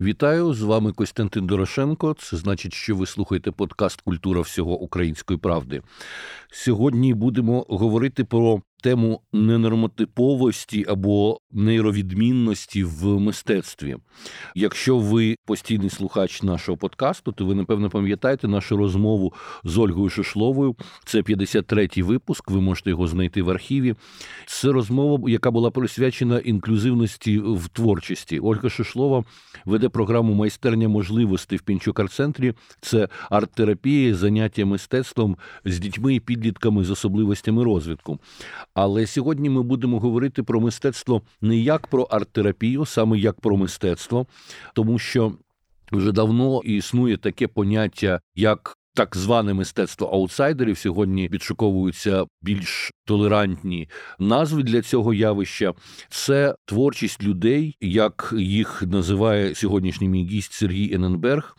Вітаю з вами Костянтин Дорошенко. Це значить, що ви слухаєте подкаст Культура всього української правди. Сьогодні будемо говорити про тему ненормотиповості або нейровідмінності в мистецтві. Якщо ви постійний слухач нашого подкасту, то ви напевно пам'ятаєте нашу розмову з Ольгою Шишловою. Це 53-й випуск. Ви можете його знайти в архіві. Це розмова, яка була присвячена інклюзивності в творчості. Ольга Шишлова веде програму майстерня можливостей в Пінчукар-центрі. Це арт-терапія, заняття мистецтвом з дітьми і підлітками з особливостями розвитку. Але сьогодні ми будемо говорити про мистецтво не як про арт-терапію, саме як про мистецтво, тому що вже давно існує таке поняття, як так зване мистецтво аутсайдерів. Сьогодні відшуковуються більш толерантні назви для цього явища. Це творчість людей, як їх називає сьогоднішній мій гість Сергій Ененберг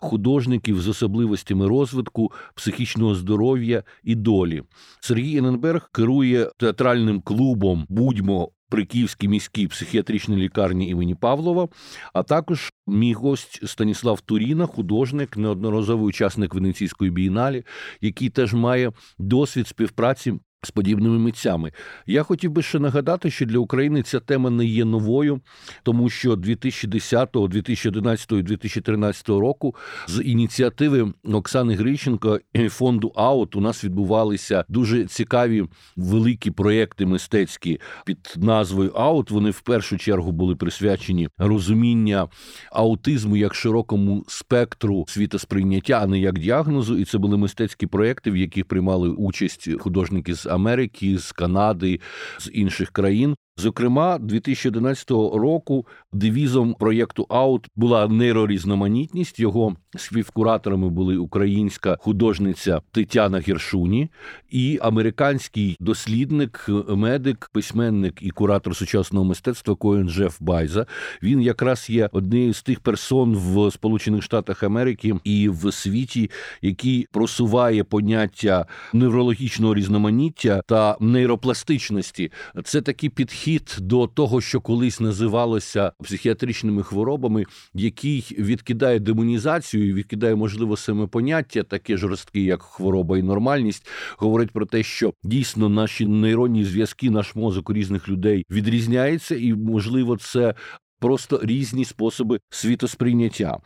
художників з особливостями розвитку, психічного здоров'я і долі. Сергій Ененберг керує театральним клубом Будьмо. При Київській міській психіатричній лікарні імені Павлова, а також мій гость Станіслав Туріна, художник, неодноразовий учасник Венеційської бієналі, який теж має досвід співпраці з подібними митцями. Я хотів би ще нагадати, що для України ця тема не є новою, тому що 2010, 2011 і 2013 року з ініціативи Оксани Грищенко і фонду АУТ у нас відбувалися дуже цікаві великі проекти мистецькі під назвою АУТ. Вони в першу чергу були присвячені розуміння аутизму як широкому спектру світосприйняття, а не як діагнозу. І це були мистецькі проекти, в яких приймали участь художники з Америки, з Канади, з інших країн. Зокрема, 2011 року девізом проєкту Аут була нейрорізноманітність. Його співкураторами були українська художниця Тетяна Гершуні і американський дослідник, медик, письменник і куратор сучасного мистецтва Коен Джеф Байза. Він якраз є однією з тих персон в Сполучених Штатах Америки і в світі, який просуває поняття неврологічного різноманіття та нейропластичності. Це такий підхід підхід до того, що колись називалося психіатричними хворобами, який відкидає демонізацію, відкидає можливо саме поняття, таке жорстке, як хвороба і нормальність, говорить про те, що дійсно наші нейронні зв'язки, наш мозок різних людей відрізняється, і можливо, це просто різні способи світосприйняття.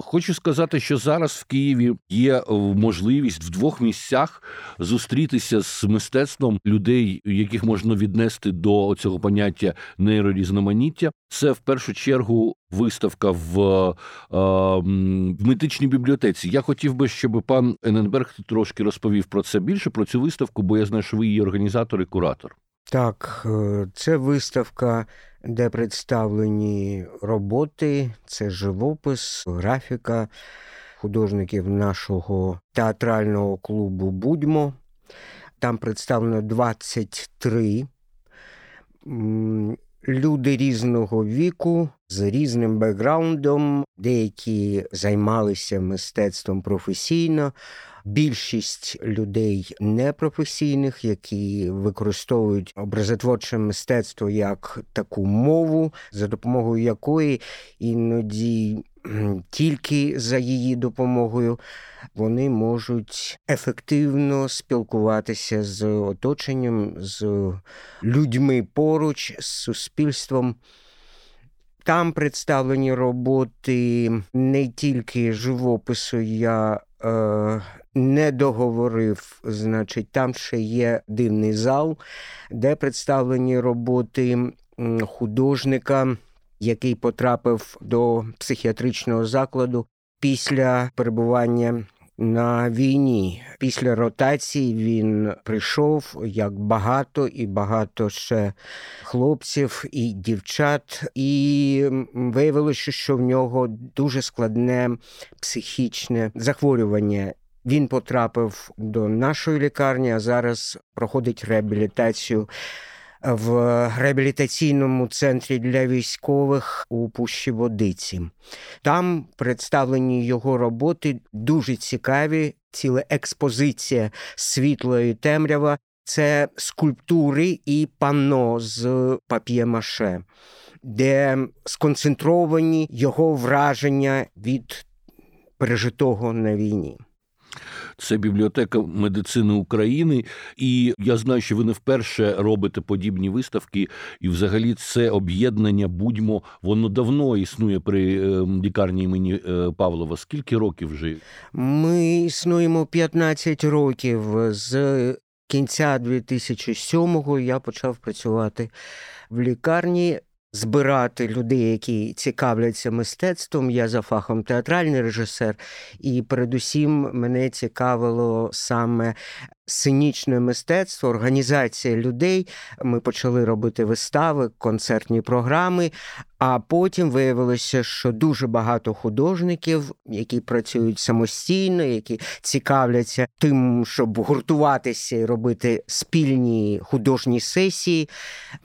Хочу сказати, що зараз в Києві є е, можливість в двох місцях зустрітися з мистецтвом людей, яких можна віднести до цього поняття нейрорізноманіття. Це в першу чергу виставка в, е, в медичній бібліотеці. Я хотів би, щоб пан Ененберг трошки розповів про це більше про цю виставку, бо я знаю, що ви її організатор і куратор. Так, е, це виставка де представлені роботи, це живопис, графіка художників нашого театрального клубу Будьмо. Там представлено 23 люди різного віку з різним бекграундом, деякі займалися мистецтвом професійно, більшість людей непрофесійних, які використовують образотворче мистецтво як таку мову, за допомогою якої іноді тільки за її допомогою вони можуть ефективно спілкуватися з оточенням, з людьми поруч, з суспільством. Там представлені роботи не тільки живопису, я е, не договорив, значить, там ще є дивний зал, де представлені роботи художника, який потрапив до психіатричного закладу після перебування. На війні після ротації він прийшов як багато і багато ще хлопців і дівчат, і виявилося, що в нього дуже складне психічне захворювання. Він потрапив до нашої лікарні, а зараз проходить реабілітацію в реабілітаційному центрі для військових у Пущі Водиці. Там представлені його роботи дуже цікаві, ціла експозиція світлої темрява. Це скульптури і панно з пап'є-маше. де сконцентровані його враження від пережитого на війні. Це бібліотека медицини України, і я знаю, що ви не вперше робите подібні виставки, і взагалі це об'єднання будьмо воно давно існує при е, лікарні імені е, Павлова. Скільки років вже? Ми існуємо 15 років з кінця 2007-го я почав працювати в лікарні збирати людей, які цікавляться мистецтвом. Я за фахом театральний режисер, і передусім мене цікавило саме сценічне мистецтво, організація людей. Ми почали робити вистави, концертні програми. А потім виявилося, що дуже багато художників, які працюють самостійно, які цікавляться тим, щоб гуртуватися і робити спільні художні сесії,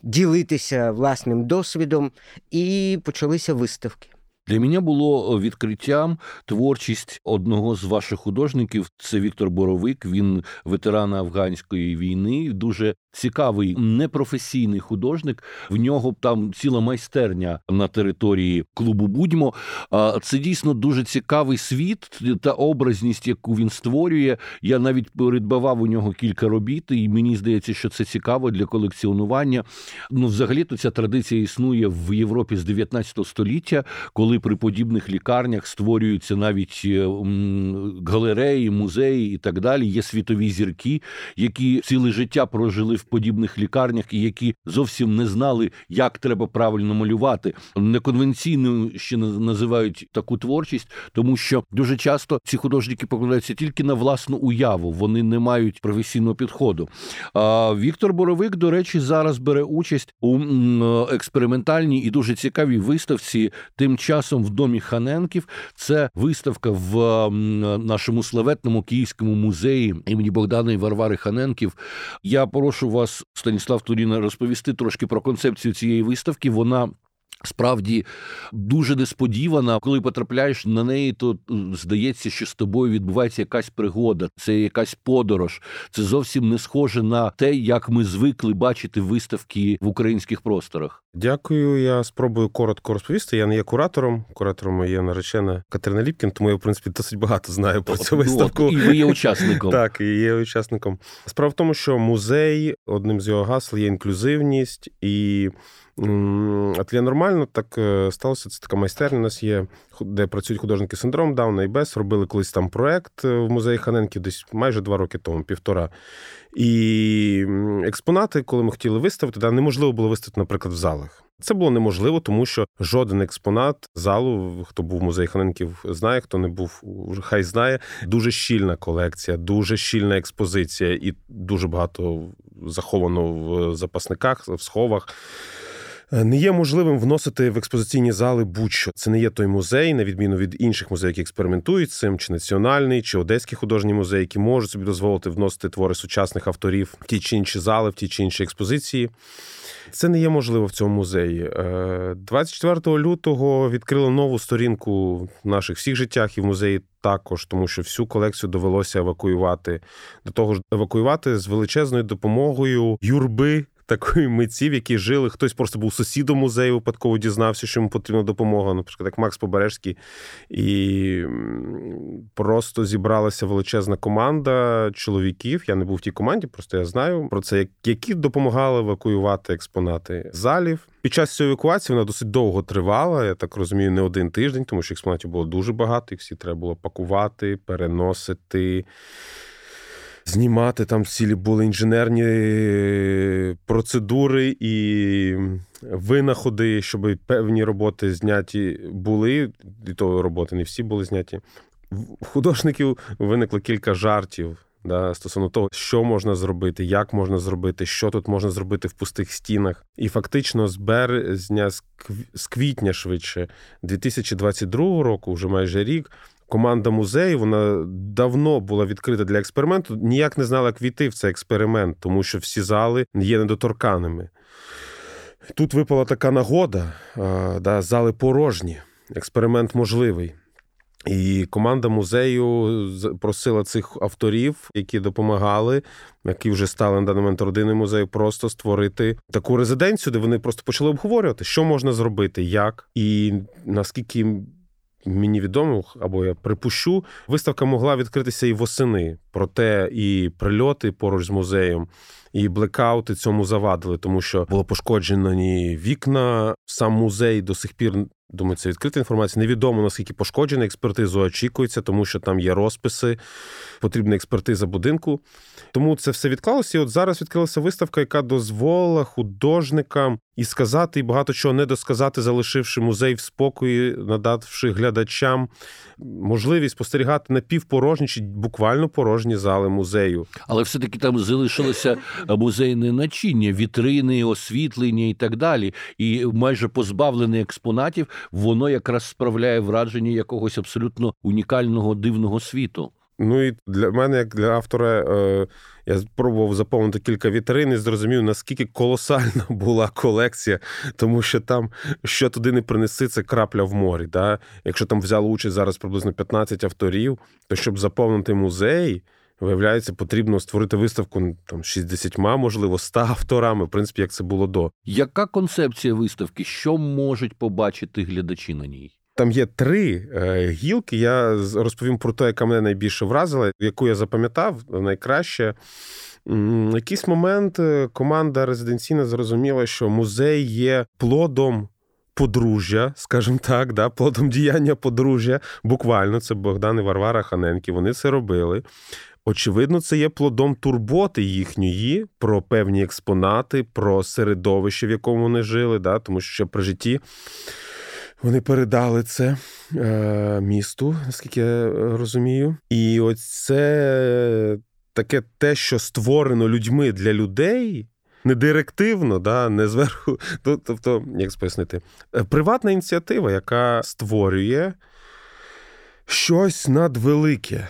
ділитися власним досвідом, і почалися виставки. Для мене було відкриттям творчість одного з ваших художників. Це Віктор Боровик. Він ветеран афганської війни, дуже цікавий непрофесійний художник. В нього там ціла майстерня на території клубу Будьмо. Це дійсно дуже цікавий світ та образність, яку він створює. Я навіть придбавав у нього кілька робіт, і мені здається, що це цікаво для колекціонування. Ну, взагалі, то ця традиція існує в Європі з 19 століття, коли при подібних лікарнях створюються навіть е, галереї, музеї і так далі. Є світові зірки, які ціле життя прожили в подібних лікарнях і які зовсім не знали, як треба правильно малювати. Неконвенційною ще називають таку творчість, тому що дуже часто ці художники покладаються тільки на власну уяву, вони не мають професійного підходу. Віктор Боровик, до речі, зараз бере участь у експериментальній і дуже цікавій виставці. Тим часом в домі Ханенків це виставка в нашому славетному київському музеї імені Богдана і Варвари Ханенків. Я прошу вас, Станіслав Туріна, розповісти трошки про концепцію цієї виставки. Вона Справді дуже несподівана, коли потрапляєш на неї, то здається, що з тобою відбувається якась пригода, це якась подорож. Це зовсім не схоже на те, як ми звикли бачити виставки в українських просторах. Дякую. Я спробую коротко розповісти. Я не є куратором. Куратором моє наречена Катерина Ліпкін, тому я в принципі досить багато знаю про цю виставку. І ви є учасником. Так, і є учасником. Справа в тому, що музей одним з його гасл є інклюзивність і. Ательє нормально так е, сталося. Це така майстерня. У нас є, де працюють художники синдром Дауна і Бес. Робили колись там проект е, в музеї Ханенків десь майже два роки тому, півтора. І експонати, коли ми хотіли виставити, да, неможливо було виставити, наприклад, в залах. Це було неможливо, тому що жоден експонат залу, хто був в музеї Ханенків, знає, хто не був, хай знає. Дуже щільна колекція, дуже щільна експозиція, і дуже багато заховано в запасниках, в сховах. Е, не є можливим вносити в експозиційні зали будь-що. Це не є той музей, на відміну від інших музеїв, які експериментують з цим, чи національний, чи одеський художній музей, які можуть собі дозволити вносити твори сучасних авторів в ті чи інші зали, в ті чи інші експозиції. Це не є можливо в цьому музеї. 24 е, лютого відкрили нову сторінку в наших всіх життях і в музеї також, тому що всю колекцію довелося евакуювати. До того ж, евакуювати з величезною допомогою юрби такої митців, які жили. Хтось просто був сусідом музею, випадково дізнався, що йому потрібна допомога. Наприклад, як Макс Побережський. І просто зібралася величезна команда чоловіків. Я не був в тій команді, просто я знаю про це, які допомагали евакуювати експонати залів. Під час цієї евакуації вона досить довго тривала. Я так розумію, не один тиждень, тому що експонатів було дуже багато, їх всі треба було пакувати, переносити знімати. Там цілі були інженерні е, процедури і винаходи, щоб певні роботи зняті були. І то роботи не всі були зняті. В художників виникло кілька жартів. Да, Стосовно того, що можна зробити, як можна зробити, що тут можна зробити в пустих стінах. І фактично з березня, з квітня швидше 2022 року, вже майже рік, команда музею вона давно була відкрита для експерименту. Ніяк не знала, як війти в цей експеримент, тому що всі зали є недоторканими. Тут випала така нагода, да, зали порожні, експеримент можливий. І команда музею просила цих авторів, які допомагали, які вже стали на даний момент родиною музею, просто створити таку резиденцію, де вони просто почали обговорювати, що можна зробити, як і наскільки. Мені відомо, або я припущу, виставка могла відкритися і восени. Проте і прильоти поруч з музеєм, і блекаути цьому завадили, тому що було пошкоджено вікна. Сам музей до сих пір Думаю, це відкрита інформація. Невідомо наскільки пошкоджена експертизу очікується, тому що там є розписи, потрібна експертиза будинку. Тому це все відклалося. І от зараз відкрилася виставка, яка дозволила художникам і сказати, і багато чого не досказати, залишивши музей в спокої, надавши глядачам можливість спостерігати напівпорожні чи буквально порожні зали музею. Але все-таки там залишилося музейне начиння, вітрини, освітлення і так далі. І майже позбавлене експонатів, воно якраз справляє враження якогось абсолютно унікального дивного світу. Ну і для мене, як для автора, е, я спробував заповнити кілька вітрин і зрозумів, наскільки колосальна була колекція, тому що там, що туди не принеси, це крапля в морі. Да? Якщо там взяли участь зараз приблизно 15 авторів, то щоб заповнити музей. Виявляється, потрібно створити виставку там 60, можливо, 100 авторами, в принципі, як це було до. Яка концепція виставки? Що можуть побачити глядачі на ній? Там є три е, гілки. Я розповім про те, яка мене найбільше вразила, яку я запам'ятав найкраще. В якийсь момент е, команда резиденційна зрозуміла, що музей є плодом. Подружжя, скажімо так, да, плодом діяння подружжя. Буквально це Богдан і Варвара Ханенки. Вони це робили. Очевидно, це є плодом турботи їхньої про певні експонати, про середовище, в якому вони жили, да, тому що при житті вони передали це е, місту, наскільки я розумію. І ось це таке те, що створено людьми для людей. Не директивно, да, не зверху. Тобто, як пояснити, е, приватна ініціатива, яка створює щось надвелике.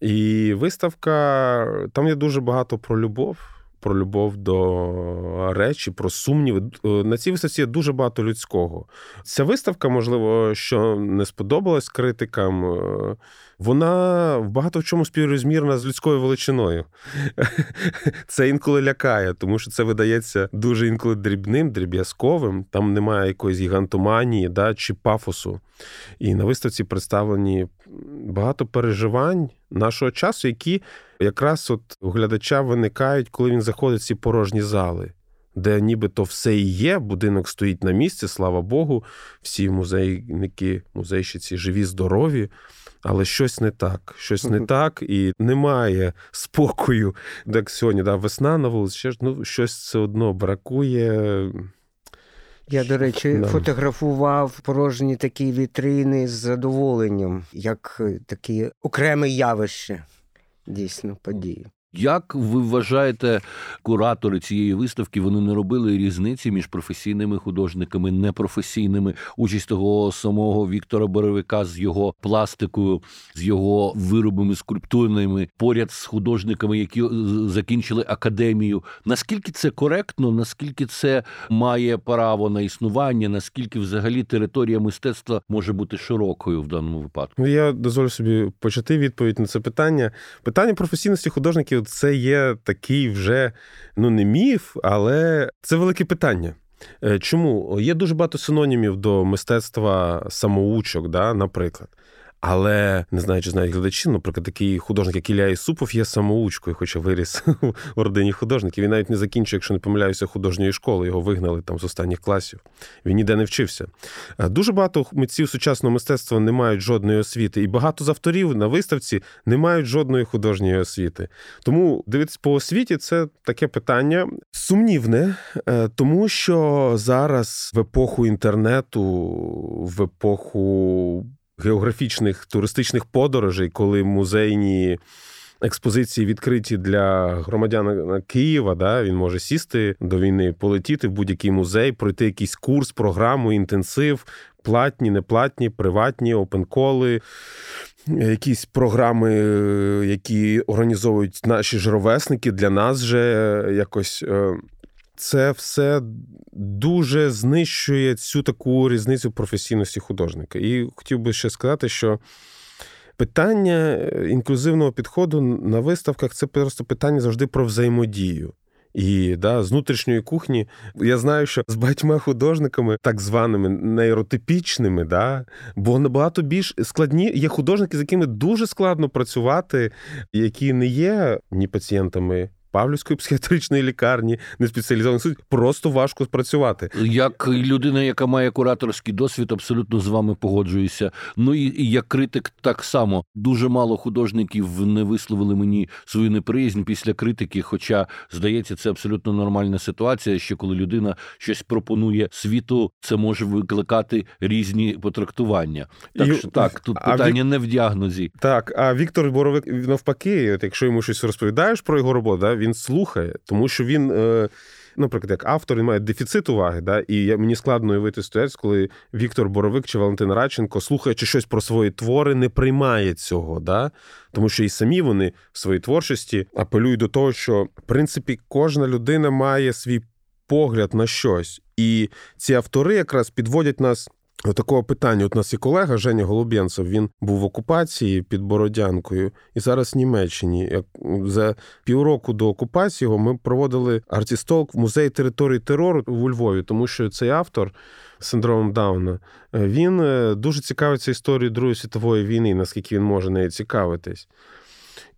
І виставка там є дуже багато про любов про любов до речі, про сумніви. Е, на цій виставці є дуже багато людського. Ця виставка, можливо, що не сподобалась критикам. Е, вона в багато в чому співрозмірна з людською величиною. Це інколи лякає, тому що це видається дуже інколи дрібним, дріб'язковим. Там немає якоїсь гігантоманії да, чи пафосу. І на виставці представлені багато переживань нашого часу, які якраз от у глядача виникають, коли він заходить в ці порожні зали. Де нібито все і є, будинок стоїть на місці, слава Богу, всі музейники, музейщиці живі, здорові, але щось не так, щось не так, і немає спокою. Як сьогодні да, весна на вулиці, ну, щось все одно бракує. Я, до речі, да. фотографував порожні такі вітрини з задоволенням, як е, такі окреме явище, дійсно події. Як ви вважаєте, куратори цієї виставки вони не робили різниці між професійними художниками, непрофесійними участь того самого Віктора Боровика з його пластикою, з його виробами скульптурними, поряд з художниками, які закінчили академію? Наскільки це коректно? Наскільки це має право на існування? Наскільки взагалі територія мистецтва може бути широкою в даному випадку? Ну, я дозволю собі почати відповідь на це питання. Питання професійності художників це є такий вже ну не міф, але це велике питання. Е, чому? Є дуже багато синонімів до мистецтва самоучок, да, наприклад. Але не знаю, чи знають глядачі, наприклад, такий художник, як Ілля Ісупов, є самоучкою, хоча виріс в родині художників. Він навіть не закінчив, якщо не помиляюся, художньої школи. Його вигнали там з останніх класів. Він ніде не вчився. Е, дуже багато митців сучасного мистецтва не мають жодної освіти, і багато з авторів на виставці не мають жодної художньої освіти. Тому дивитися по освіті це таке питання сумнівне, е, тому що зараз в епоху інтернету, в епоху географічних туристичних подорожей, коли музейні експозиції відкриті для громадян Києва. Да, Він може сісти до війни, полетіти в будь-який музей, пройти якийсь курс, програму, інтенсив, платні, неплатні, приватні, опенколи. Якісь програми, які організовують наші жировесники, для нас же якось е, це все дуже знищує цю таку різницю професійності художника. І хотів би ще сказати, що питання е, інклюзивного підходу на виставках це просто питання завжди про взаємодію. І да, з внутрішньої кухні я знаю, що з багатьма художниками, так званими нейротипічними, да, бо набагато більш складні є художники, з якими дуже складно працювати, які не є ні пацієнтами Павлівської психіатричної лікарні, не спеціалізований суд, просто важко спрацювати. Як людина, яка має кураторський досвід, абсолютно з вами погоджуюся. Ну і, як критик, так само дуже мало художників не висловили мені свою неприязнь після критики. Хоча здається, це абсолютно нормальна ситуація. Що коли людина щось пропонує світу, це може викликати різні потрактування. Так і, що так, тут питання Вік... не в діагнозі. Так, а Віктор Боровик навпаки, от якщо йому щось розповідаєш про його роботу, да, він слухає, тому що він. Е, наприклад, як автор він має дефіцит уваги, да, і мені складно уявити ситуацію, коли Віктор Боровик чи Валентин Радченко, слухаючи щось про свої твори, не приймає цього, да? тому що і самі вони в своїй творчості апелюють до того, що в принципі кожна людина має свій погляд на щось, і ці автори якраз підводять нас Такого питання. От у нас є колега Женя Голуб'янцев, він був в окупації під Бородянкою і зараз в Німеччині. Як За півроку до окупації його ми проводили артістолк в музеї території терору у Львові, тому що цей автор синдромом Дауна він е, дуже цікавиться історією Другої світової війни, наскільки він може нею цікавитись.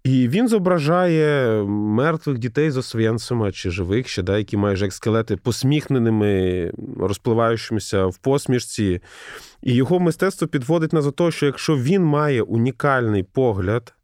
І він зображає мертвих дітей з Освєнцима чи живих ще, да, які майже як скелети посміхненими, розпливаючимися в посмішці. І його мистецтво підводить нас до того, що якщо він має унікальний погляд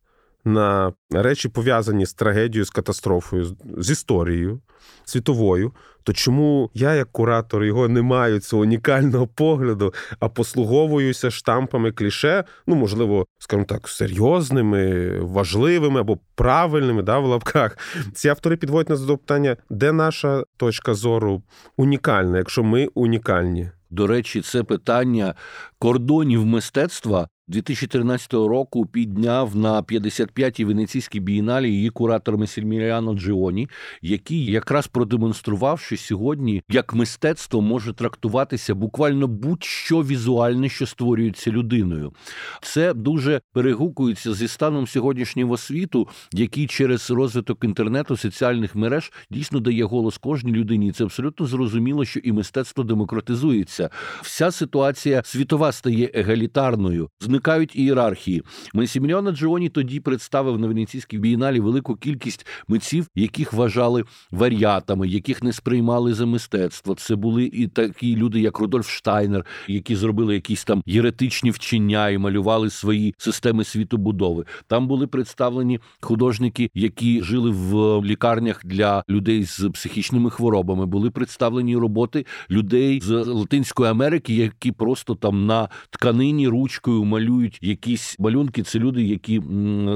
на речі, пов'язані з трагедією, з катастрофою, з історією світовою, то чому я, як куратор, його не маю цього унікального погляду, а послуговуюся штампами кліше, ну, можливо, скажімо так, серйозними, важливими або правильними да, в лапках. Ці автори підводять нас до питання, де наша точка зору унікальна, якщо ми унікальні. До речі, це питання кордонів мистецтва 2013 року підняв на 55-й венеційській бієналі її куратор Месільміріано Джіоні, який якраз продемонстрував, що сьогодні як мистецтво може трактуватися буквально будь-що візуальне, що створюється людиною. Це дуже перегукується зі станом сьогоднішнього світу, який через розвиток інтернету, соціальних мереж дійсно дає голос кожній людині. Це абсолютно зрозуміло, що і мистецтво демократизується. Вся ситуація світова стає егалітарною виникають ієрархії. Масіміліона Джоні тоді представив на Венеційській бієналі велику кількість митців, яких вважали варіатами, яких не сприймали за мистецтво. Це були і такі люди, як Рудольф Штайнер, які зробили якісь там єретичні вчення і малювали свої системи світобудови. Там були представлені художники, які жили в лікарнях для людей з психічними хворобами. Були представлені роботи людей з Латинської Америки, які просто там на тканині ручкою малюють малюють якісь малюнки. Це люди, які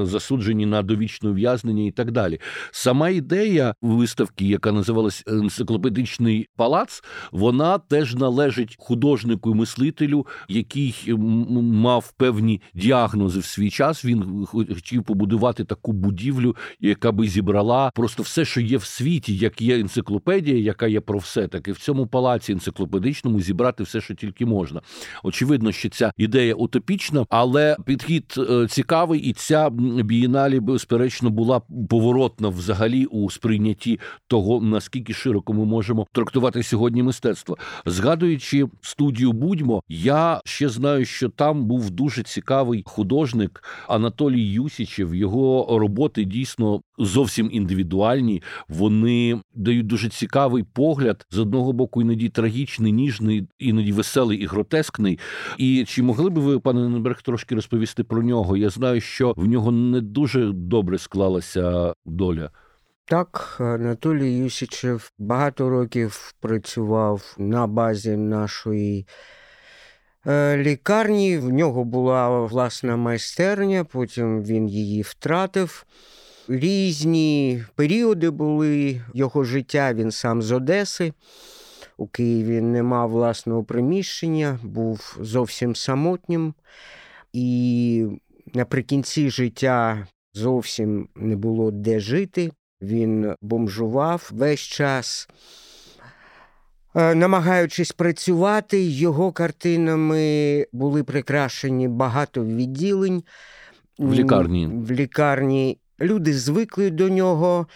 засуджені на довічне ув'язнення і так далі. Сама ідея виставки, яка називалась енциклопедичний палац, вона теж належить художнику і мислителю, який мав певні діагнози в свій час. Він хотів побудувати таку будівлю, яка би зібрала просто все, що є в світі, як є енциклопедія, яка є про все, так і в цьому палаці енциклопедичному зібрати все, що тільки можна. Очевидно, що ця ідея утопічна, але підхід е, цікавий, і ця бієналі безперечно була поворотна взагалі у сприйнятті того, наскільки широко ми можемо трактувати сьогодні мистецтво. Згадуючи студію Будьмо, я ще знаю, що там був дуже цікавий художник Анатолій Юсічев. Його роботи дійсно зовсім індивідуальні. Вони дають дуже цікавий погляд з одного боку, іноді трагічний, ніжний, іноді веселий і гротескний. І чи могли би ви, пане Неберг, трошки розповісти про нього? Я знаю, що в нього не дуже добре склалася доля. Так, Анатолій Юсічев багато років працював на базі нашої е, лікарні. В нього була власна майстерня, потім він її втратив. Різні періоди були його життя. Він сам з Одеси. У Києві не мав власного приміщення, був зовсім самотнім. І наприкінці життя зовсім не було де жити. Він бомжував весь час. Е, намагаючись працювати, його картинами були прикрашені багато відділень. в лікарні. В лікарні люди звикли до нього.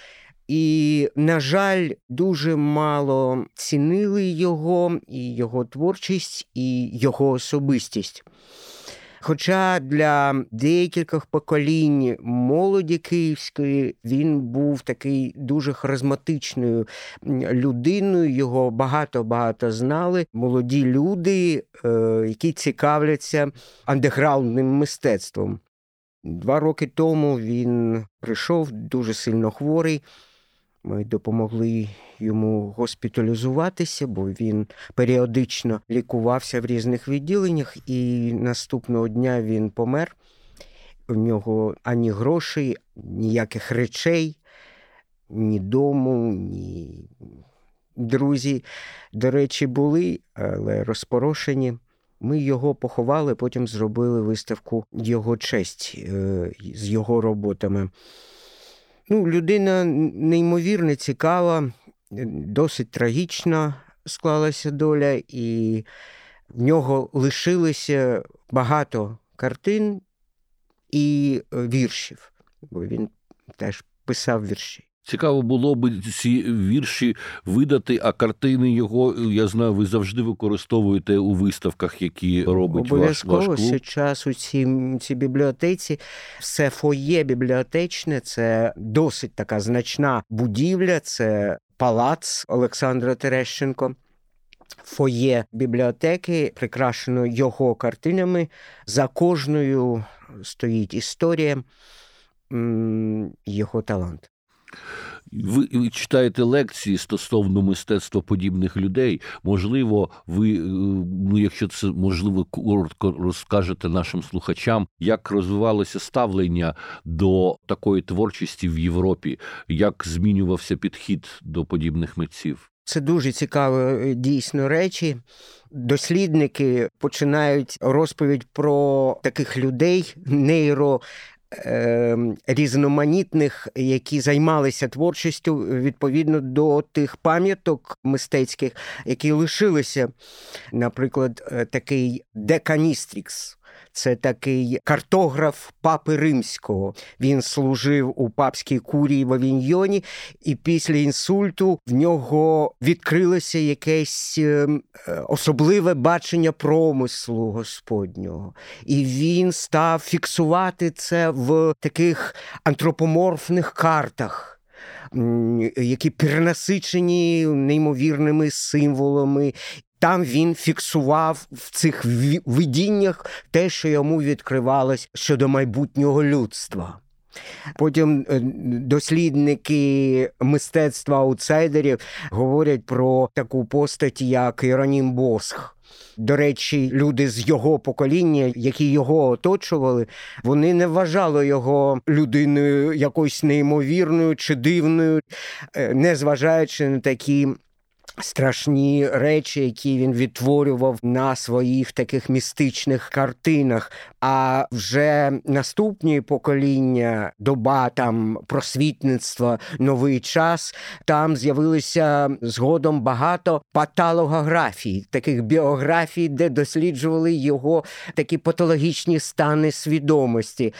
І, на жаль, дуже мало цінили його, і його творчість, і його особистість. Хоча для декількох поколінь молоді київської він був такий дуже харизматичною людиною, його багато-багато знали. Молоді люди, е, які цікавляться андеграундним мистецтвом. Два роки тому він прийшов дуже сильно хворий. Ми допомогли йому госпіталізуватися, бо він періодично лікувався в різних відділеннях, і наступного дня він помер. У нього ані грошей, ніяких речей, ні дому, ні друзі. До речі, були, але розпорошені. Ми його поховали, потім зробили виставку його честь е, з його роботами. Ну, Людина неймовірно цікава, досить трагічна склалася доля, і в нього лишилося багато картин і е, віршів, бо він теж писав вірші. Цікаво було б ці вірші видати, а картини його я знаю, ви завжди використовуєте у виставках, які робить Обов'язково ваш, ваш клуб. час у цій, цій бібліотеці. Все фоє бібліотечне, це досить така значна будівля, це палац Олександра Терещенко. Фоє бібліотеки прикрашено його картинами. За кожною стоїть історія, його талант. Ви читаєте лекції стосовно мистецтва подібних людей. Можливо, ви, е, ну якщо це можливо, коротко розкажете нашим слухачам, як розвивалося ставлення до такої творчості в Європі, як змінювався підхід до подібних митців. Це дуже цікаві е, дійсно речі. Дослідники починають розповідь про таких людей, нейро різноманітних, які займалися творчістю відповідно до тих пам'яток мистецьких, які лишилися, наприклад, е, такий Деканістрікс. Це такий картограф папи римського. Він служив у папській курії в Авіньйоні, і після інсульту в нього відкрилося якесь ем, е, особливе бачення промислу Господнього. І він став фіксувати це в таких антропоморфних картах. Які перенасичені неймовірними символами там він фіксував в цих видіннях те, що йому відкривалось щодо майбутнього людства. Потім е, дослідники мистецтва аутсайдерів говорять про таку постать, як Іронім Босх. До речі, люди з його покоління, які його оточували, вони не вважали його людиною якоюсь неймовірною чи дивною, е, незважаючи на такі страшні речі, які він відтворював на своїх таких містичних картинах. А вже наступні покоління, доба там просвітництва, новий час, там з'явилися згодом багато патологографій, таких біографій, де досліджували його такі патологічні стани свідомості.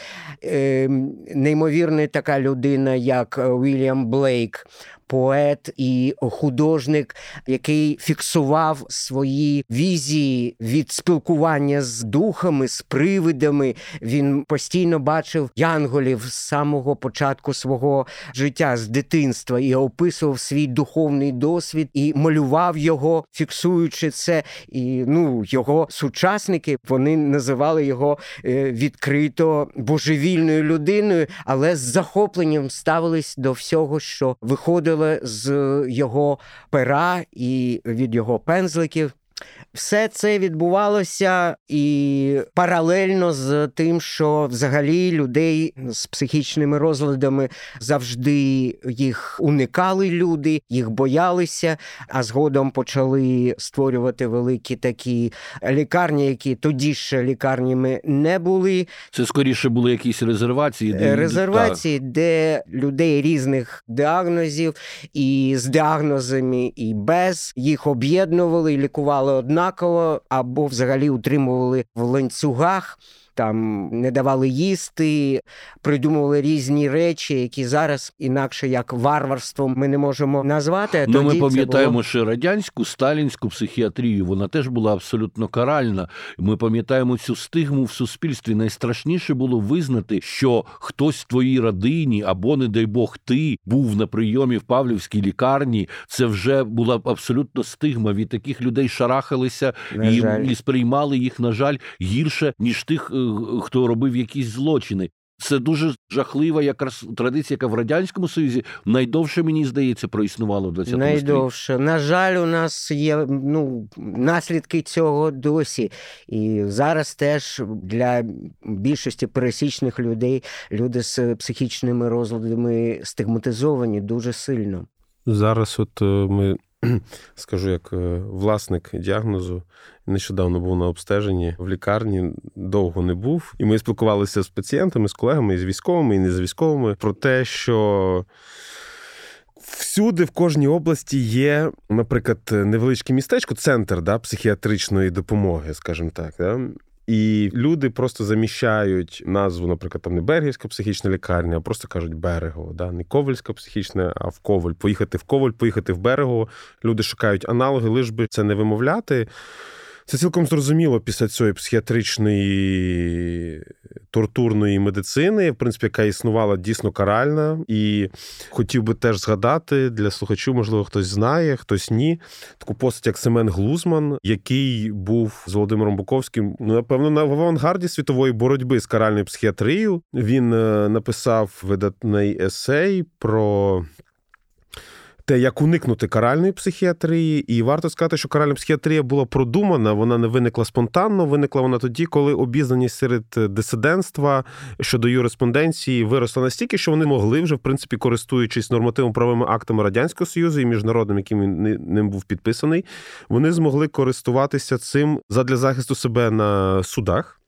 Е, Неймовірна така людина, як Вільям Блейк поет і художник, який фіксував свої візії від спілкування з духами, з привидами. Він постійно бачив янголів з самого початку свого життя, з дитинства, і описував свій духовний досвід і малював його, фіксуючи це. І ну, його сучасники вони називали його е, відкрито божевільною людиною, але з захопленням ставились до всього, що виходило виходили з його пера і від його пензликів. Все це відбувалося і паралельно з тим, що взагалі людей з психічними розладами завжди їх уникали люди, їх боялися, а згодом почали створювати великі такі лікарні, які тоді ще лікарнями не були. Це скоріше були якісь резервації, де резервації, так. де людей різних діагнозів і з діагнозами, і без їх об'єднували, лікували однаково або взагалі утримували в ланцюгах. Там не давали їсти, придумували різні речі, які зараз інакше як варварством ми не можемо назвати. Ну, Ми пам'ятаємо, було... що радянську сталінську психіатрію вона теж була абсолютно каральна. Ми пам'ятаємо цю стигму в суспільстві. Найстрашніше було визнати, що хтось в твоїй родині або, не дай Бог, ти був на прийомі в Павлівській лікарні. Це вже була абсолютно стигма. Від таких людей шарахалися і, і сприймали їх, на жаль, гірше ніж тих, е, хто робив якісь злочини. Це дуже жахлива якраз традиція, яка в радянському союзі найдовше мені здається проіснувала в 20 Найдовше. На жаль, у нас є ну наслідки цього досі. І зараз теж для більшості пересічних людей люди з психічними розладами стигматизовані дуже сильно. Зараз, от е, ми скажу, як е, власник діагнозу, нещодавно був на обстеженні в лікарні, довго не був. І ми спілкувалися з пацієнтами, з колегами, і з військовими, і не з військовими про те, що. Всюди, в кожній області є, наприклад, невеличке містечко, центр да, психіатричної допомоги, скажімо так. Да? І люди просто заміщають назву, наприклад, там не Бергівська психічна лікарня, а просто кажуть Берегово. Да? Не Ковальська психічна, а в Коваль. Поїхати в Коваль, поїхати в Берегово. Люди шукають аналоги, лиш би це не вимовляти. Це цілком зрозуміло після цієї психіатричної тортурної медицини, в принципі, яка існувала дійсно каральна. І хотів би теж згадати для слухачів, можливо, хтось знає, хтось ні. Таку постать, як Семен Глузман, який був з Володимиром Буковським, ну, напевно, на авангарді світової боротьби з каральною психіатрією. Він е, написав видатний есей про те, як уникнути каральної психіатрії, і варто сказати, що каральна психіатрія була продумана, вона не виникла спонтанно. Виникла вона тоді, коли обізнаність серед дисидентства щодо юриспонденції виросла настільки, що вони могли вже, в принципі, користуючись нормативно правовими актами радянського союзу і міжнародним, яким він ним був підписаний, вони змогли користуватися цим задля захисту себе на судах.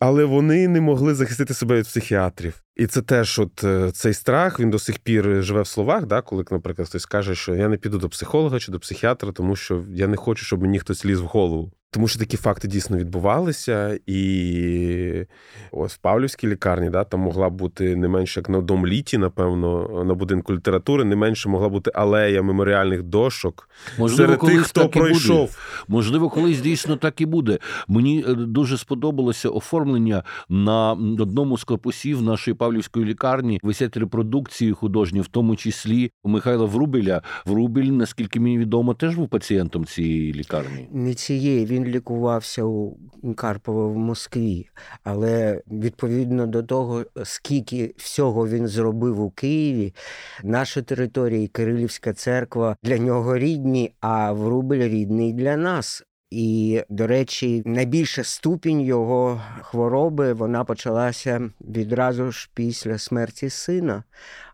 Але вони не могли захистити себе від психіатрів. І це теж, от е, цей страх, він до сих пір живе в словах, да, коли, наприклад, хтось каже, що я не піду до психолога чи до психіатра, тому що я не хочу, щоб мені хтось ліз в голову. Тому що такі факти дійсно відбувалися, і ось в Павлівській лікарні да, там могла бути не менше як на домліті, напевно, на будинку літератури, не менше могла бути алея меморіальних дошок Можливо, серед тих, хто пройшов. Буде. Можливо, колись дійсно так і буде. Мені е, дуже сподобалося оформлення на одному з корпусів нашої Павлівської лікарні. Висять репродукції художні, в тому числі у Михайла Врубеля. Врубель, наскільки мені відомо, теж був пацієнтом цієї лікарні. Не цієї він лікувався у Карпова в Москві, але відповідно до того, скільки всього він зробив у Києві, наша територія і Кирилівська церква для нього рідні, а Врубель рідний для нас. І, до речі, найбільша ступінь його хвороби вона почалася відразу ж після смерті сина,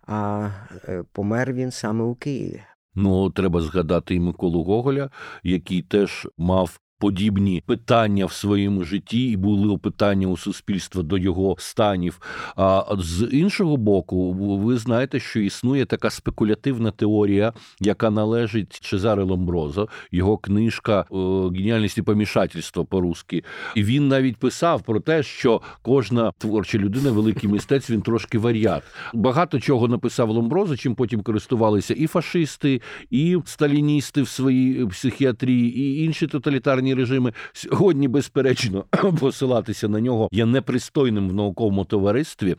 а е, помер він саме у Києві. Ну, треба згадати і Миколу Гоголя, який теж мав подібні питання в своєму житті, і були питання у суспільства до його станів. А з іншого боку, ви знаєте, що існує така спекулятивна теорія, яка належить Чезаре Ломброзо, його книжка Геніальність і помішательство по-русски. І він навіть писав про те, що кожна творча людина, великий мистець, він трошки варіат. Багато чого написав Ломброзо, чим потім користувалися і фашисти, і сталіністи в своїй психіатрії, і інші тоталітарні тоталітарні режими. Сьогодні, безперечно, посилатися на нього є непристойним в науковому товаристві,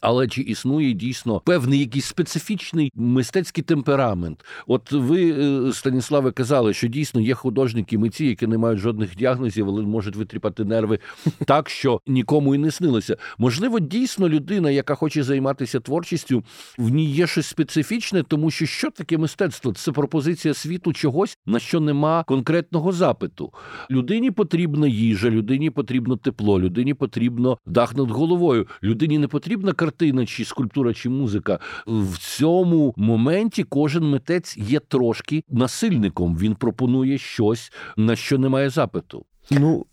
але чи існує дійсно певний якийсь специфічний мистецький темперамент? От ви, е, Станіславе, казали, що дійсно є художники, митці, які не мають жодних діагнозів, але можуть витріпати нерви так, що нікому і не снилося. Можливо, дійсно людина, яка хоче займатися творчістю, в ній є щось специфічне, тому що що таке мистецтво? Це пропозиція світу чогось, на що нема конкретного запиту. Людині потрібна їжа, людині потрібно тепло, людині потрібно дах над головою. Людині не потрібна картина, чи скульптура, чи музика. В цьому моменті кожен митець є трошки насильником. Він пропонує щось, на що немає запиту. Ну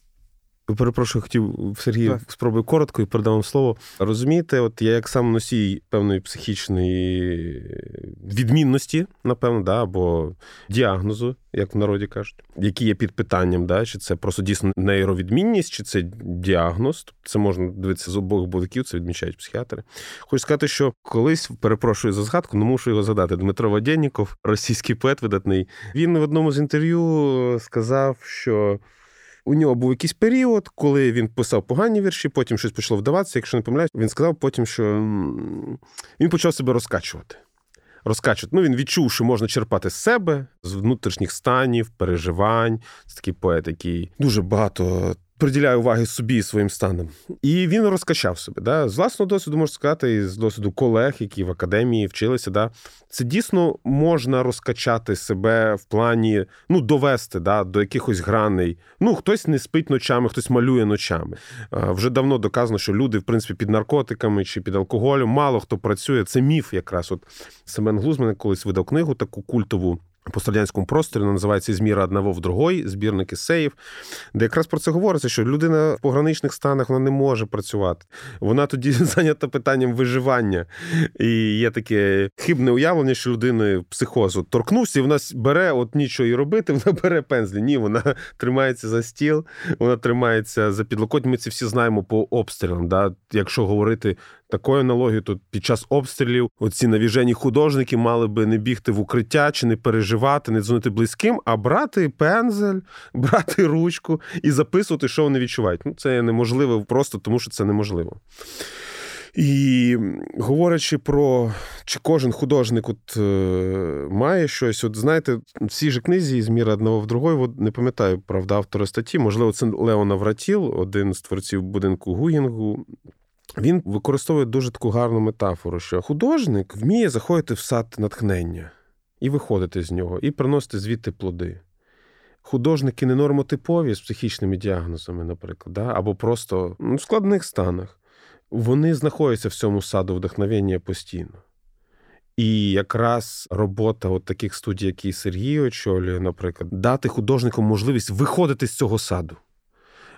перепрошую, хотів Сергій спробую коротко і передам вам слово. Розумієте, от я як сам носій певної психічної відмінності, напевно, да, або діагнозу, як в народі кажуть, які є під питанням, да, чи це просто дійсно нейровідмінність, чи це діагноз. Це можна дивитися з обох боків, це відмічають психіатри. Хочу сказати, що колись перепрошую за згадку, але мушу його згадати. Дмитро Вадєнніков, російський поет видатний, він в одному з інтерв'ю сказав, що. У нього був якийсь період, коли він писав погані вірші, потім щось почало вдаватися. Якщо не помиляюсь, він сказав потім, що він почав себе розкачувати. Розкачувати. Ну, він відчув, що можна черпати з себе, з внутрішніх станів, переживань. Це такий поет, який дуже багато приділяє уваги собі і своїм станом. І він розкачав себе. Да? З власного досвіду можна сказати, і з досвіду колег, які в академії вчилися. Да? Це дійсно можна розкачати себе в плані ну, довести да, до якихось граней. Ну, хтось не спить ночами, хтось малює ночами. Вже давно доказано, що люди, в принципі, під наркотиками чи під алкоголем, мало хто працює. Це міф, якраз. От Семен Глузман колись видав книгу таку культову пострадянському просторі, називається Зміра одного в другой, збірник есеїв, де якраз про це говориться, що людина в пограничних станах вона не може працювати. Вона тоді зайнята питанням виживання. І є таке хибне уявлення, що людина психозу торкнувся, і вона бере от нічого і робити, вона бере пензлі. Ні, вона тримається за стіл, вона тримається за підлокоть. Ми це всі знаємо по обстрілам. Да? Якщо говорити такою аналогією, то під час обстрілів оці навіжені художники мали би не бігти в укриття чи не переживати, не дзвонити близьким, а брати пензель, брати ручку і записувати, що вони відчувають. Ну, Це неможливо просто тому, що це неможливо. І говорячи про чи кожен художник от, е, має щось, от знаєте, в цій же книзі з міра одного в другої, от, не пам'ятаю правда автора статті, можливо, це Леон Авратіл, один з творців будинку Гуїнгу. Він використовує дуже таку гарну метафору, що художник вміє заходити в сад натхнення і виходити з нього, і приносити звідти плоди. Художники ненормотипові з психічними діагнозами, наприклад, да? або просто ну, в складних станах, вони знаходяться в цьому саду вдохновення постійно. І якраз робота от таких студій, які Сергій очолює, наприклад, дати художникам можливість виходити з цього саду.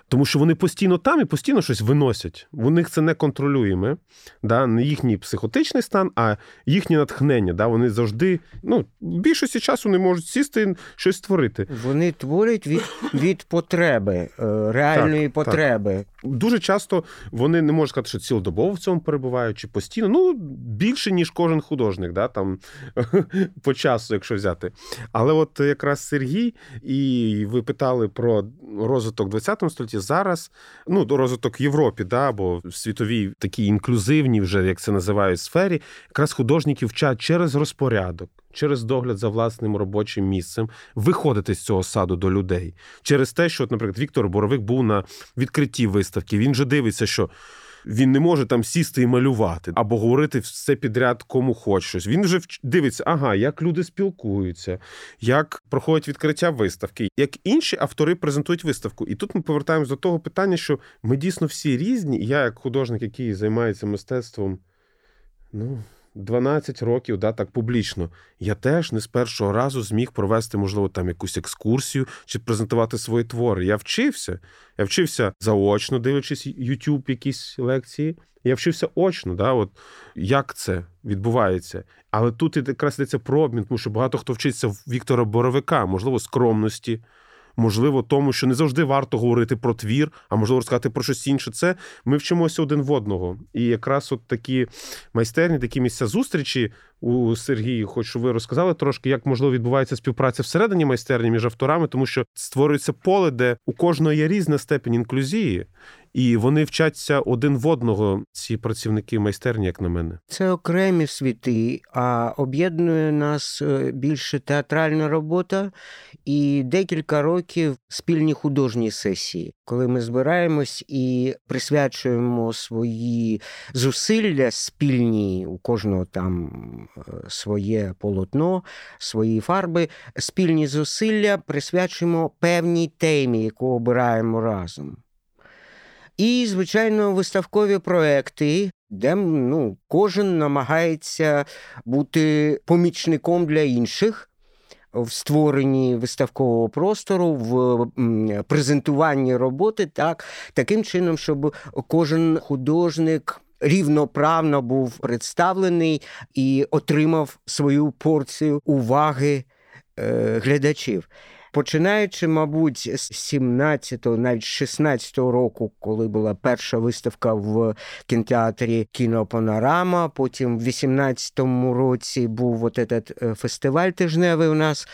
Тому що вони постійно там і постійно щось виносять. У них це не контролюємо, да? не їхній психотичний стан, а їхнє натхнення. Да? Вони завжди, ну, більшості часу не можуть сісти щось створити. Вони творять від від потреби, е, реальної так, потреби. Так. Дуже часто вони не можуть сказати, що цілодобово в цьому перебувають, чи постійно. Ну, більше, ніж кожен художник, да? там по часу, якщо взяти. Але от якраз Сергій, і ви питали про розвиток ХХ століття світі зараз, ну до розвиток Європі, да, або в світовій такій інклюзивній, вже як це називають сфері, якраз художників вчать через розпорядок. Через догляд за власним робочим місцем виходити з цього саду до людей через те, що, наприклад, Віктор Боровик був на відкритті виставки. Він же дивиться, що він не може там сісти і малювати або говорити все підряд, кому хоч. Він вже дивиться, ага, як люди спілкуються, як проходять відкриття виставки, як інші автори презентують виставку. І тут ми повертаємось до того питання, що ми дійсно всі різні. Я, як художник, який займається мистецтвом, ну. 12 років, да, так публічно, я теж не з першого разу зміг провести, можливо, там якусь екскурсію чи презентувати свої твори. Я вчився. Я вчився заочно, дивлячись YouTube якісь лекції. Я вчився очно, да, от як це відбувається. Але тут якраз йдеться про обмін, тому що багато хто вчиться в Віктора Боровика, можливо, скромності можливо, тому, що не завжди варто говорити про твір, а можливо розказати про щось інше. Це ми вчимося один в одного. І якраз от такі майстерні, такі місця зустрічі у Сергії, хоч ви розказали трошки, як можливо відбувається співпраця всередині майстерні між авторами, тому що створюється поле, де у кожного є різна степень інклюзії. І вони вчаться один в одного, ці працівники майстерні, як на мене. Це окремі світи, а об'єднує нас е, більше театральна робота і декілька років спільні художні сесії, коли ми збираємось і присвячуємо свої зусилля спільні у кожного там е, своє полотно, свої фарби, спільні зусилля присвячуємо певній темі, яку обираємо разом. І, звичайно, виставкові проекти, де ну, кожен намагається бути помічником для інших. в створенні виставкового простору, в презентуванні роботи, так таким чином, щоб кожен художник. Рівноправно був представлений і отримав свою порцію уваги е, глядачів. Починаючи, мабуть, з 17-го, навіть 16-го року, коли була перша виставка в кінотеатрі Кінопанорама, потім в 18-му році був от этот е, фестиваль тижневий у нас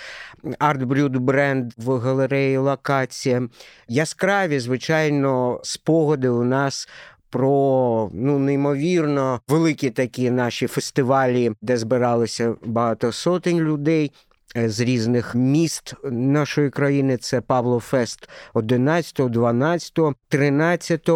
Brut Brand в галереї Локація. Яскраві, звичайно, спогади у нас. Про ну неймовірно великі такі наші фестивалі, де збиралися багато сотень людей. Е, з різних міст нашої країни. Це Павло Фест 11, 12, 13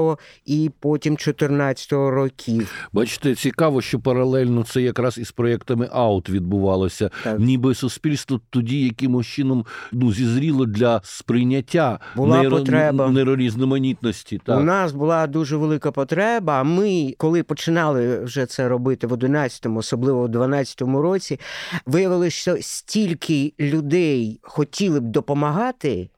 і потім 14 років. Бачите, цікаво, що паралельно це якраз із проєктами аут відбувалося. Так. Ніби суспільство тоді якимось чином ну зізріло для сприйняття була нейро... потреба нейрорізноманітності. Так. У нас була дуже велика потреба. Ми, коли починали вже це робити в 11-му, особливо в 12-му році, виявили, що стільки скільки людей хотіли б допомагати,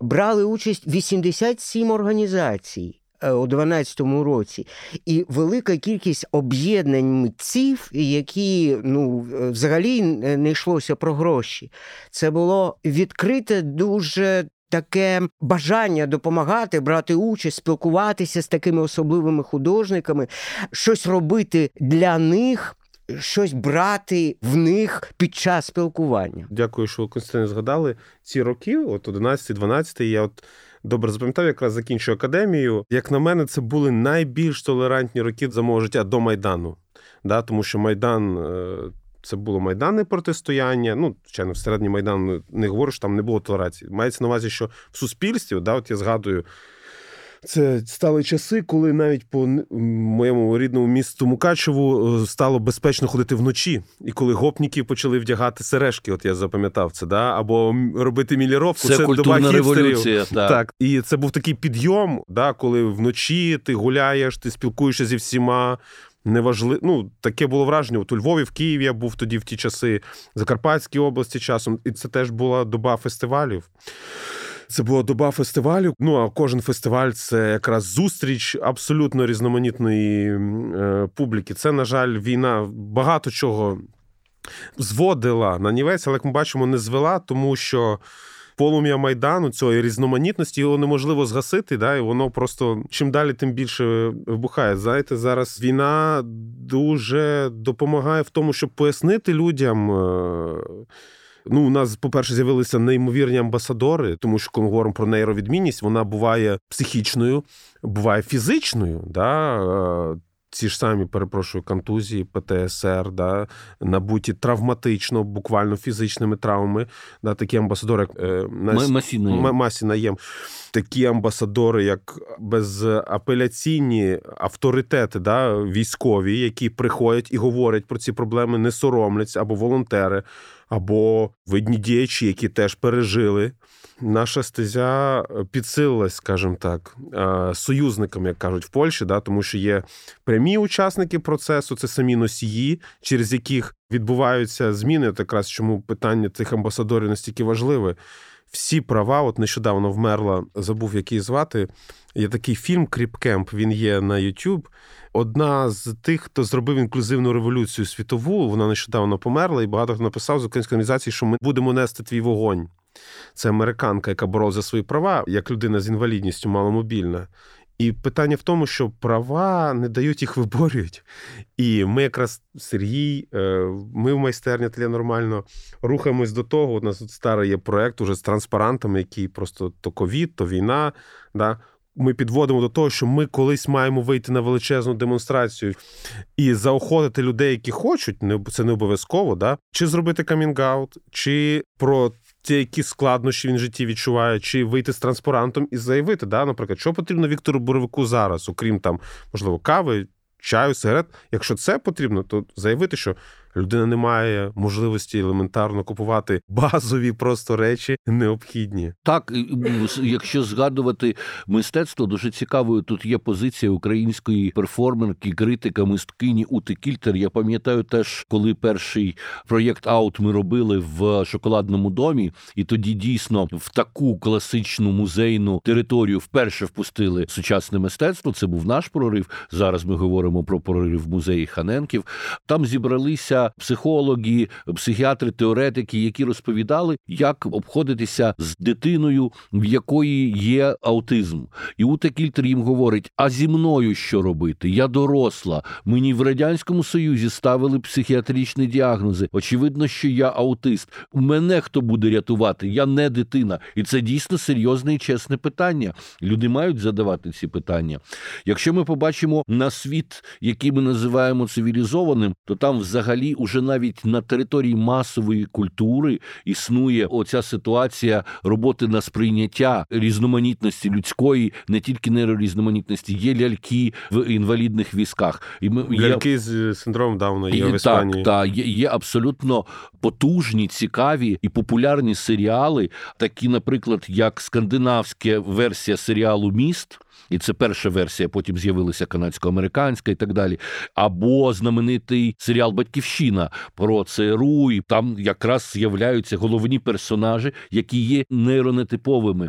брали участь 87 організацій. Е, у 2012 році, і велика кількість об'єднань митців, які ну взагалі не йшлося про гроші. Це було відкрите дуже таке бажання допомагати, брати участь, спілкуватися з такими особливими художниками, щось робити для них щось брати в них під час спілкування. Дякую, що ви Константин згадали ці роки, от 11-12, я от. Добре запам'ятав, якраз закінчую академію. Як на мене, це були найбільш толерантні роки за мого життя до Майдану. Да, Тому що Майдан е, це було майданне протистояння. Ну, звичайно, всередині Майдану не говорю, що там не було толерації. Мається на увазі, що в суспільстві, да, от я згадую це стали часи, коли навіть по моєму рідному місту Мукачеву е, стало безпечно ходити вночі, і коли гопніки почали вдягати сережки, от я запам'ятав це, да або робити міліровку. Це, це доба революція. Так. так, і це був такий підйом, да, коли вночі ти гуляєш, ти спілкуєшся зі всіма. Неважливо, ну таке було враження. От у Львові, в Києві я був тоді в ті часи, в Закарпатській області часом, і це теж була доба фестивалів. Це була доба фестивалю. Ну а кожен фестиваль це якраз зустріч абсолютно різноманітної е, публіки. Це, на жаль, війна багато чого зводила на нівець, але як ми бачимо, не звела, тому що. Полум'я майдану цієї різноманітності його неможливо згасити, да, і воно просто чим далі, тим більше вибухає. Знаєте, зараз війна дуже допомагає в тому, щоб пояснити людям. Е, Ну, у нас, по-перше, з'явилися неймовірні амбасадори, тому що коли ми говоримо про нейровідмінність, вона буває психічною, буває фізичною. Да? Ці ж самі, перепрошую, контузії, ПТСР, да, набуті травматично, буквально фізичними травмами. Да, Такі амбасадори, як е, Масі Наєм. Такі амбасадори, як безапеляційні авторитети, да, військові, які приходять і говорять про ці проблеми, не соромляться, або волонтери, або видні діячі, які теж пережили. Наша стезя е, підсилилась, скажімо так, е, союзникам, як кажуть в Польщі, да, тому що є прямі учасники процесу, це самі носії, через яких відбуваються зміни. От якраз чому питання цих амбасадорів настільки важливе. Всі права, от нещодавно вмерла, забув який звати. Є такий фільм Кріпкемп. Він є на YouTube. Одна з тих, хто зробив інклюзивну революцію світову, вона нещодавно померла, і багато хто написав з української організації, що ми будемо нести твій вогонь. Це американка, яка боролася за свої права, як людина з інвалідністю маломобільна. І питання в тому, що права не дають їх виборюють. І ми, якраз Сергій, е, ми в майстерні тлі нормально рухаємось до того. У нас тут старий є проект уже з транспарантами, який просто то ковід, то війна. Да? Ми підводимо до того, що ми колись маємо вийти на величезну демонстрацію і заохотити людей, які хочуть, це не обов'язково, да? чи зробити камінг-аут, чи про ті, які складнощі він в житті відчуває, чи вийти з транспарантом і заявити, да, наприклад, що потрібно Віктору Боровику зараз, окрім там, можливо, кави, чаю, сигарет. Якщо це потрібно, то заявити, що людина не має можливості елементарно купувати базові просто речі необхідні. Так, якщо згадувати мистецтво, дуже цікавою тут є позиція української перформерки, критика, мисткині Ути Кільтер. Я пам'ятаю теж, коли перший проєкт Аут ми робили в шоколадному домі, і тоді дійсно в таку класичну музейну територію вперше впустили сучасне мистецтво. Це був наш прорив. Зараз ми говоримо про прорив музеї Ханенків. Там зібралися психологи, психіатри, теоретики, які розповідали, як обходитися з дитиною, в якої є аутизм. І Ута Кільтер їм говорить: а зі мною що робити? Я доросла. Мені в радянському союзі ставили психіатричні діагнози. Очевидно, що я аутист. Мене хто буде рятувати? Я не дитина, і це дійсно серйозне і чесне питання. Люди мають задавати ці питання. Якщо ми побачимо на світ, який ми називаємо цивілізованим, то там взагалі уже навіть на території масової культури існує оця ситуація роботи на сприйняття різноманітності людської, не тільки нейрорізноманітності, є ляльки в інвалідних візках. І ми ляльки є... з синдромом Дауна є і, в Іспанії. Так, так, є, є абсолютно потужні, цікаві і популярні серіали, такі, наприклад, як скандинавська версія серіалу Міст. І це перша версія, потім з'явилася канадсько-американська і так далі. Або знаменитий серіал Батьківщина про ЦРУ, і там якраз з'являються головні персонажі, які є нейронетиповими.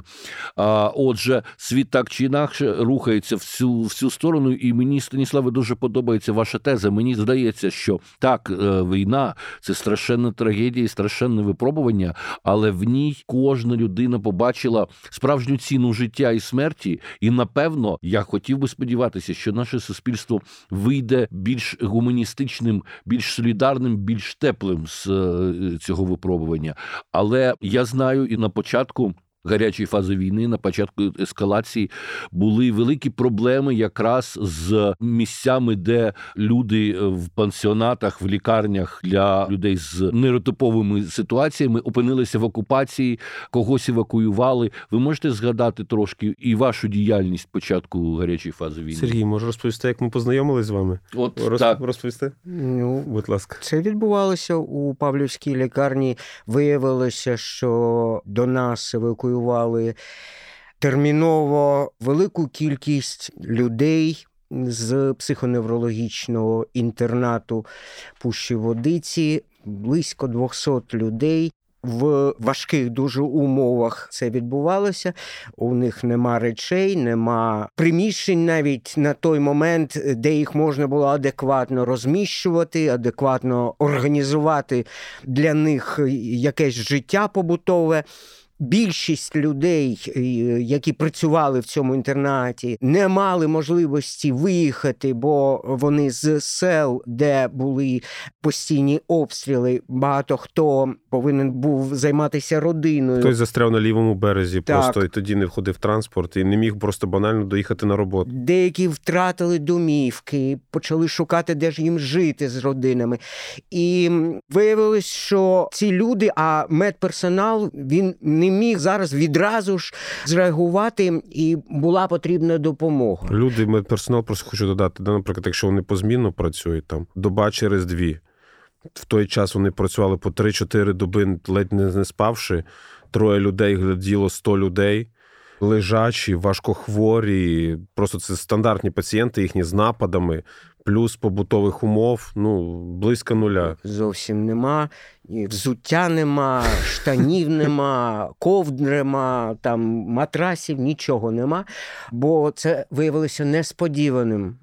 А, Отже, світ так чи інакше рухається в цю, в цю сторону, і мені, Станіславе, дуже подобається ваша теза. Мені здається, що так, е, війна це страшенна трагедія, страшенне випробування, але в ній кожна людина побачила справжню ціну життя і смерті, і напевно напевно, я хотів би сподіватися, що наше суспільство вийде більш гуманістичним, більш солідарним, більш теплим з е, цього випробування. Але я знаю і на початку гарячої фази війни на початку ескалації були великі проблеми якраз з місцями, де люди е, в пансіонатах, в лікарнях для людей з нейротиповими ситуаціями опинилися в окупації, когось евакуювали. Ви можете згадати трошки і вашу діяльність початку гарячої фази війни? Сергій, може розповісти, як ми познайомились з вами? От Роз... так. розповісти? Ну, будь ласка, це відбувалося у Павлівській лікарні. Виявилося, що до нас евакуювали евакуювали терміново велику кількість людей. З психоневрологічного інтернату Пущі Водиці близько 200 людей. В важких дуже умовах це відбувалося. У них нема речей, нема приміщень навіть на той момент, де їх можна було адекватно розміщувати, адекватно організувати для них якесь життя побутове більшість людей, е, які працювали в цьому інтернаті, не мали можливості виїхати, бо вони з сел, де були постійні обстріли. Багато хто повинен був займатися родиною. Хтось застряв на лівому березі, так. просто і тоді не входив транспорт і не міг просто банально доїхати на роботу. Деякі втратили домівки, почали шукати, де ж їм жити з родинами. І виявилось, що ці люди, а медперсонал він не міг зараз відразу ж зреагувати, і була потрібна допомога. Люди, медперсонал, просто хочу додати, наприклад, якщо вони позмінно працюють там доба через дві. В той час вони працювали по 3-4 доби, ледь не спавши. Троє людей гляділо 100 людей, лежачі, важкохворі. Просто це стандартні пацієнти їхні з нападами плюс побутових умов ну, близько нуля. Зовсім нема. Взуття нема, штанів нема, ковдр там матрасів, нічого нема, бо це виявилося несподіваним.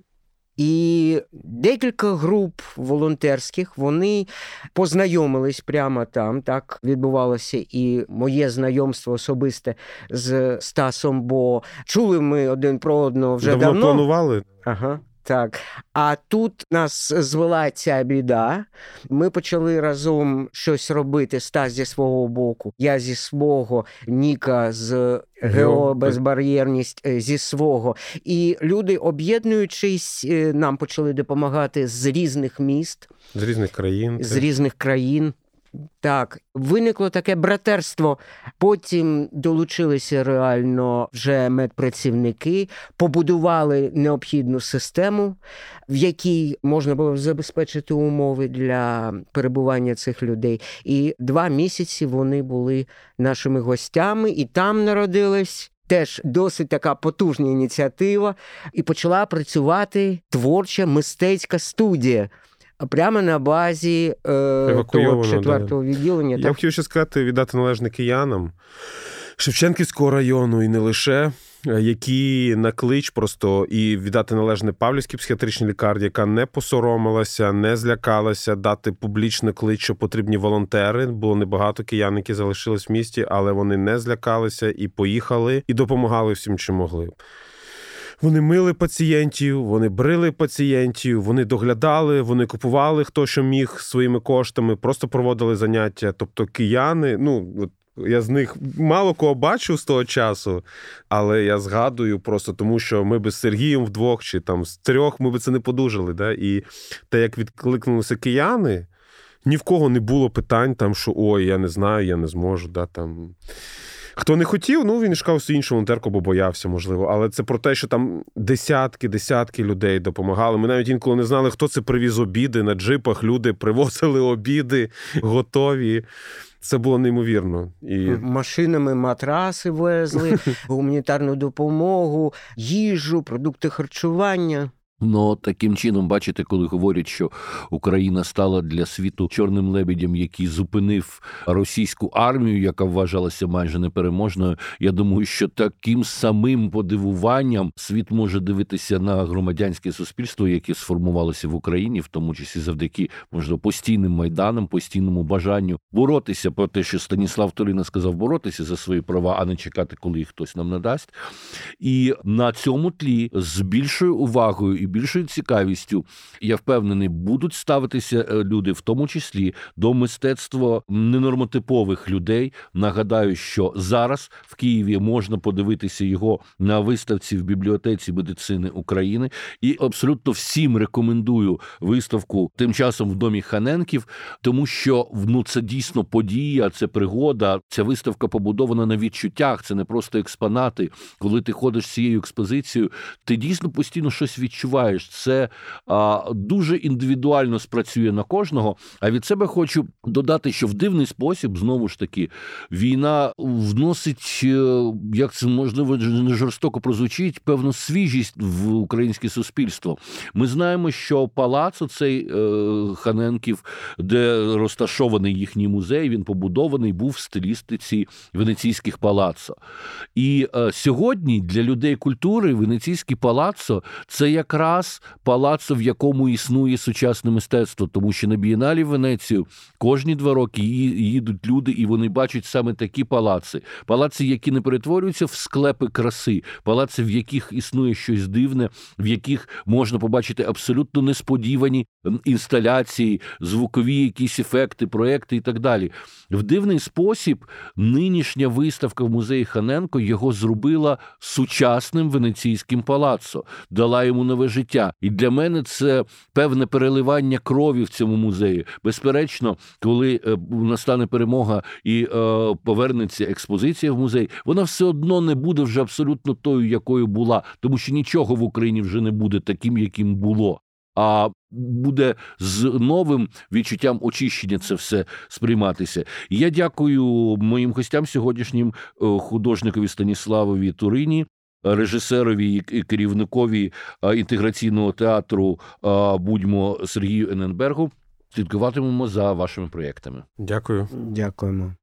І декілька груп волонтерських вони познайомились прямо там. Так відбувалося і моє знайомство особисте з Стасом. Бо чули ми один про одного вже давно. давно. планували. Ага. Так, а тут нас звела ця біда. Ми почали разом щось робити. Стас зі свого боку, я зі свого, Ніка з геобезбар'єрність е, зі свого. І люди, об'єднуючись, е, нам почали допомагати з різних міст, з різних країн, з різних країн. Так, виникло таке братерство. Потім долучилися реально вже медпрацівники, побудували необхідну систему, в якій можна було забезпечити умови для перебування цих людей. І два місяці вони були нашими гостями, і там народилась. Теж досить така потужна ініціатива, і почала працювати творча мистецька студія прямо на базі е, того четвертого да. відділення. Я так? хотів ще сказати, віддати належне киянам Шевченківського району і не лише. Е, які на клич просто і віддати належне Павлівській психіатричній лікарні, яка не посоромилася, не злякалася дати публічний клич, що потрібні волонтери. Було небагато киян, які залишились в місті, але вони не злякалися і поїхали, і допомагали всім, чим могли. Вони мили пацієнтів, вони брили пацієнтів, вони доглядали, вони купували хто що міг своїми коштами, просто проводили заняття. Тобто кияни, ну я з них мало кого бачив з того часу, але я згадую просто тому, що ми би з Сергієм вдвох чи там з трьох ми би це не подужали. Да? І те, як відкликнулися кияни, ні в кого не було питань, там, що ой, я не знаю, я не зможу. Да, там. Хто не хотів, ну він шукав іншу волонтерку, бо боявся, можливо. Але це про те, що там десятки, десятки людей допомагали. Ми навіть інколи не знали, хто це привіз обіди на джипах. Люди привозили обіди готові. Це було неймовірно. І... Машинами матраси везли, гуманітарну допомогу, їжу, продукти харчування. Ну, таким чином, бачите, коли говорять, що Україна стала для світу чорним лебедем, який зупинив російську армію, яка вважалася майже непереможною. Я думаю, що таким самим подивуванням світ може дивитися на громадянське суспільство, яке сформувалося в Україні, в тому числі завдяки можливо постійним майданам, постійному бажанню боротися про те, що Станіслав Толіна сказав, боротися за свої права, а не чекати, коли їх хтось нам надасть. І на цьому тлі з більшою увагою і більшою цікавістю, я впевнений, будуть ставитися е, люди, в тому числі до мистецтва ненормотипових людей. Нагадаю, що зараз в Києві можна подивитися його на виставці в бібліотеці медицини України, і абсолютно всім рекомендую виставку тим часом в домі Ханенків, тому що ну, це дійсно подія, це пригода. Ця виставка побудована на відчуттях. Це не просто експонати. Коли ти ходиш цією експозицією, ти дійсно постійно щось відчуваєш відчуваєш, це а, дуже індивідуально спрацює на кожного. А від себе хочу додати, що в дивний спосіб знову ж таки війна вносить, е, як це можливо не жорстоко прозвучить, певну свіжість в українське суспільство. Ми знаємо, що палац цей е, Ханенків, де розташований їхній музей, він побудований був в стилістиці венеційських палацо. І е, сьогодні для людей культури венеційський палацо це якраз якраз палацу, в якому існує сучасне мистецтво, тому що на бієналі в Венецію кожні два роки їдуть люди, і вони бачать саме такі палаци, палаци, які не перетворюються в склепи краси, палаци, в яких існує щось дивне, в яких можна побачити абсолютно несподівані інсталяції, звукові якісь ефекти, проекти і так далі. В дивний спосіб нинішня виставка в музеї Ханенко його зробила сучасним венеційським палацо, дала йому нове життя. І для мене це певне переливання крові в цьому музеї. Безперечно, коли е, настане перемога і е, повернеться експозиція в музей, вона все одно не буде вже абсолютно тою, якою була, тому що нічого в Україні вже не буде таким, яким було. А буде з новим відчуттям очищення це все сприйматися. Я дякую моїм гостям сьогоднішнім е, художникові Станіславові Турині режисерові і керівникові інтеграційного театру будьмо Сергію Ененбергу. Слідкуватимемо за вашими проєктами. Дякую. Дякуємо.